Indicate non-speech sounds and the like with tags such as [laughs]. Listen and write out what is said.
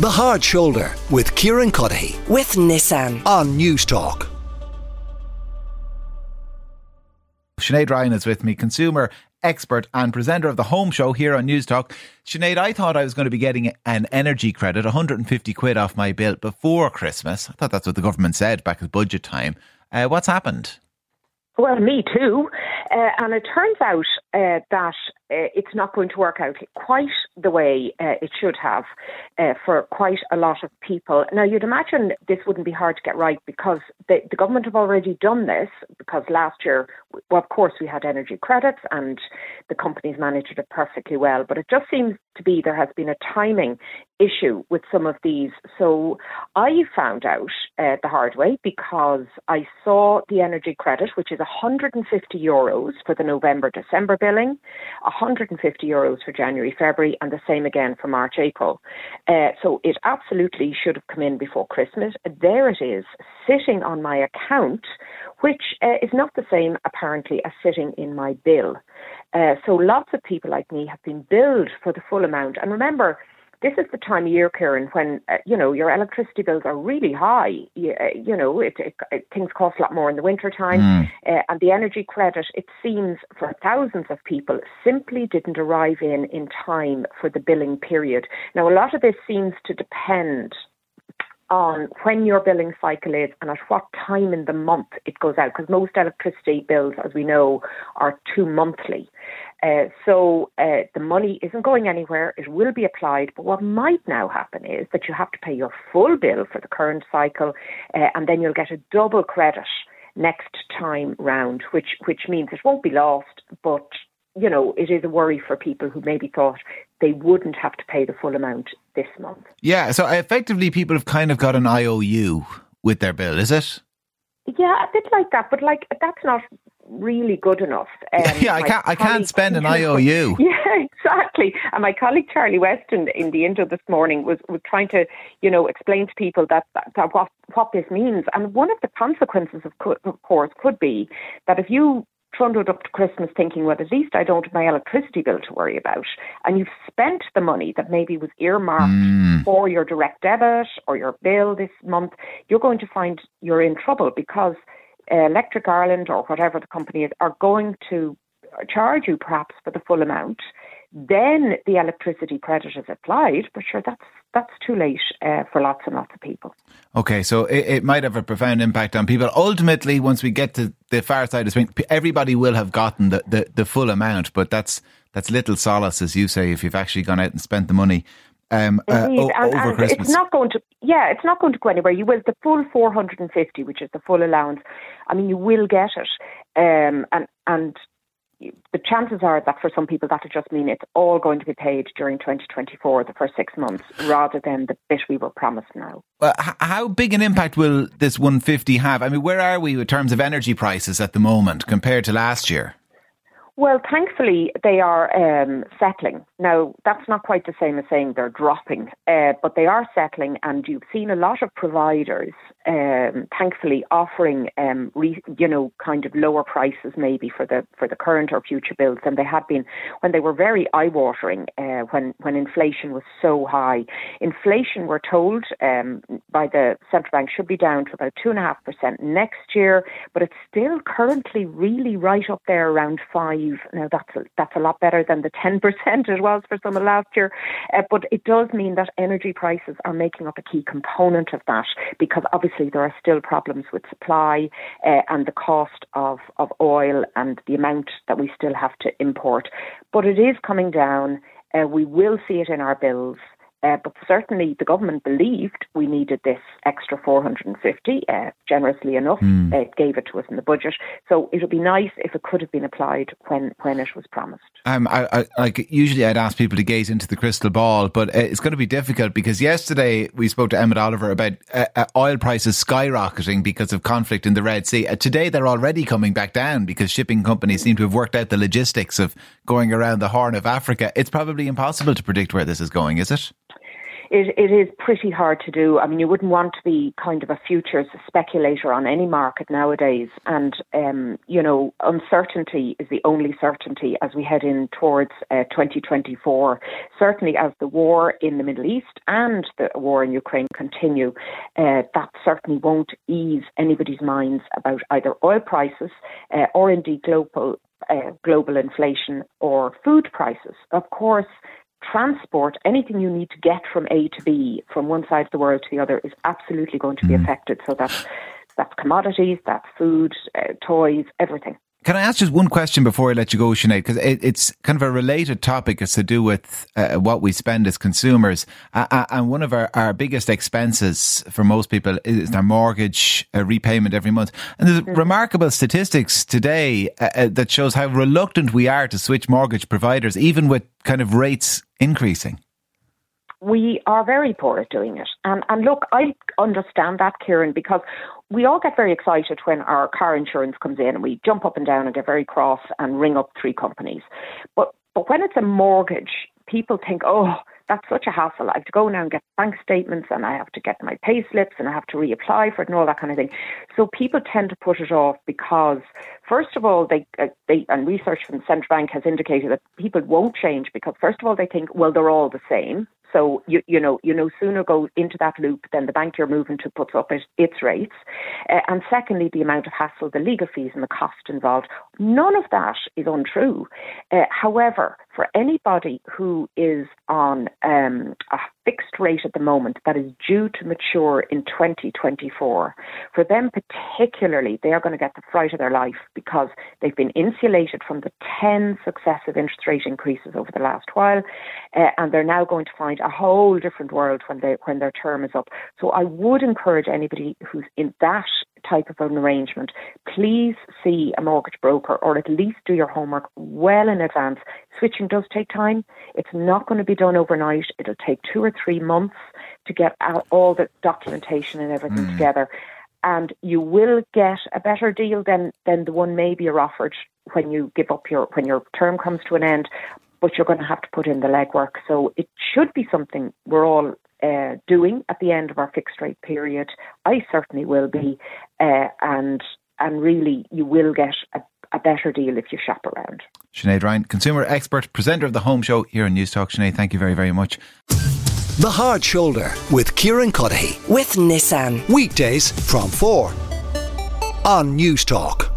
The Hard Shoulder with Kieran Cuddihy with Nissan. on Newstalk. Sinead Ryan is with me, consumer expert and presenter of the Home Show here on Newstalk. Sinead, I thought I was going to be getting an energy credit, 150 quid off my bill before Christmas. I thought that's what the government said back at budget time. Uh, what's happened? Well, me too. Uh, and it turns out uh, that uh, it's not going to work out quite the way uh, it should have uh, for quite a lot of people. Now, you'd imagine this wouldn't be hard to get right because the, the government have already done this because last year, well, of course, we had energy credits and the companies managed it perfectly well. But it just seems to be there has been a timing issue with some of these. So I found out uh, the hard way because I saw the energy credit, which is 150 euros for the November December billing, 150 euros for January February, and the same again for March April. Uh, so it absolutely should have come in before Christmas. There it is, sitting on my account, which uh, is not the same apparently as sitting in my bill. Uh, so lots of people like me have been billed for the full amount. And remember, this is the time of year, Kieran, when uh, you know your electricity bills are really high. You, uh, you know, it, it, it, things cost a lot more in the winter time, Mm. uh, and the energy credit. It seems for thousands of people simply didn't arrive in in time for the billing period. Now, a lot of this seems to depend on when your billing cycle is and at what time in the month it goes out, because most electricity bills, as we know, are two monthly. Uh, so uh, the money isn't going anywhere. It will be applied. But what might now happen is that you have to pay your full bill for the current cycle, uh, and then you'll get a double credit next time round, which which means it won't be lost, but you know it is a worry for people who maybe thought they wouldn't have to pay the full amount this month. Yeah, so effectively, people have kind of got an IOU with their bill, is it? Yeah, a bit like that, but like that's not really good enough. Um, [laughs] yeah, I can't. I can't spend an IOU. [laughs] Yeah, exactly. And my colleague Charlie Weston in the intro this morning was, was trying to, you know, explain to people that, that, that what what this means. And one of the consequences, of, co- of course, could be that if you trundled up to Christmas thinking, well, at least I don't have my electricity bill to worry about, and you've spent the money that maybe was earmarked Mm. for your direct debit or your bill this month, you're going to find you're in trouble because Electric Ireland or whatever the company is are going to charge you perhaps for the full amount. Then the electricity credit is applied, but sure, that's that's too late uh, for lots and lots of people. Okay, so it, it might have a profound impact on people. Ultimately, once we get to the far side of swing, everybody will have gotten the, the, the full amount, but that's that's little solace, as you say, if you've actually gone out and spent the money um, uh, o- and, over and Christmas. it's not going to. Yeah, it's not going to go anywhere. You will the full 450, which is the full allowance. I mean, you will get it, um, and and the chances are that for some people that would just mean it's all going to be paid during 2024, the first six months, rather than the bit we were promised now. Well, how big an impact will this 150 have? I mean, where are we in terms of energy prices at the moment compared to last year? Well, thankfully, they are um, settling. Now, that's not quite the same as saying they're dropping, uh, but they are settling, and you've seen a lot of providers, um, thankfully, offering, um, re, you know, kind of lower prices maybe for the for the current or future bills than they had been when they were very eye-watering uh, when when inflation was so high. Inflation, we're told um, by the central bank, should be down to about two and a half percent next year, but it's still currently really right up there around five. Now that's a, that's a lot better than the ten [laughs] percent it was for some of last year, uh, but it does mean that energy prices are making up a key component of that because obviously there are still problems with supply uh, and the cost of of oil and the amount that we still have to import. But it is coming down. Uh, we will see it in our bills. Uh, but certainly the government believed we needed this extra 450, uh, generously enough. Uh, it gave it to us in the budget. So it would be nice if it could have been applied when, when it was promised. Um, I, I, like usually, I'd ask people to gaze into the crystal ball, but uh, it's going to be difficult because yesterday we spoke to Emmett Oliver about uh, uh, oil prices skyrocketing because of conflict in the Red Sea. Uh, today, they're already coming back down because shipping companies seem to have worked out the logistics of going around the Horn of Africa. It's probably impossible to predict where this is going, is it? It, it is pretty hard to do. I mean, you wouldn't want to be kind of a futures speculator on any market nowadays. And, um, you know, uncertainty is the only certainty as we head in towards uh, 2024. Certainly, as the war in the Middle East and the war in Ukraine continue, uh, that certainly won't ease anybody's minds about either oil prices uh, or indeed global. Uh, global inflation or food prices. Of course, transport, anything you need to get from A to B, from one side of the world to the other, is absolutely going to be mm. affected. So that's that's commodities, that's food, uh, toys, everything. Can I ask just one question before I let you go, Sinead? Because it, it's kind of a related topic. It's to do with uh, what we spend as consumers. Uh, and one of our, our biggest expenses for most people is their mortgage uh, repayment every month. And there's mm-hmm. remarkable statistics today uh, uh, that shows how reluctant we are to switch mortgage providers, even with kind of rates increasing we are very poor at doing it. And, and look, I understand that, Kieran, because we all get very excited when our car insurance comes in and we jump up and down and get very cross and ring up three companies. But, but when it's a mortgage, people think, oh, that's such a hassle. I have to go now and get bank statements and I have to get my pay slips and I have to reapply for it and all that kind of thing. So people tend to put it off because, first of all, they, uh, they and research from the central bank has indicated that people won't change because, first of all, they think, well, they're all the same. So you you know you no sooner go into that loop than the bank you're moving to puts up it, its rates, uh, and secondly the amount of hassle, the legal fees, and the cost involved. None of that is untrue. Uh, however, for anybody who is on um, a fixed rate at the moment that is due to mature in 2024, for them particularly, they are going to get the fright of their life because they've been insulated from the 10 successive interest rate increases over the last while, uh, and they're now going to find a whole different world when they when their term is up. So I would encourage anybody who's in that type of an arrangement, please see a mortgage broker or at least do your homework well in advance. Switching does take time. It's not going to be done overnight. It'll take two or three months to get all the documentation and everything mm. together. And you will get a better deal than, than the one maybe you're offered when you give up your when your term comes to an end. But you're going to have to put in the legwork. So it should be something we're all uh, doing at the end of our fixed rate period. I certainly will be, uh, and and really you will get a, a better deal if you shop around. Sinead Ryan, consumer expert, presenter of the Home Show here on Newstalk. Sinead, thank you very very much. The Hard Shoulder with Kieran Cuddihy with Nissan weekdays from four on Newstalk.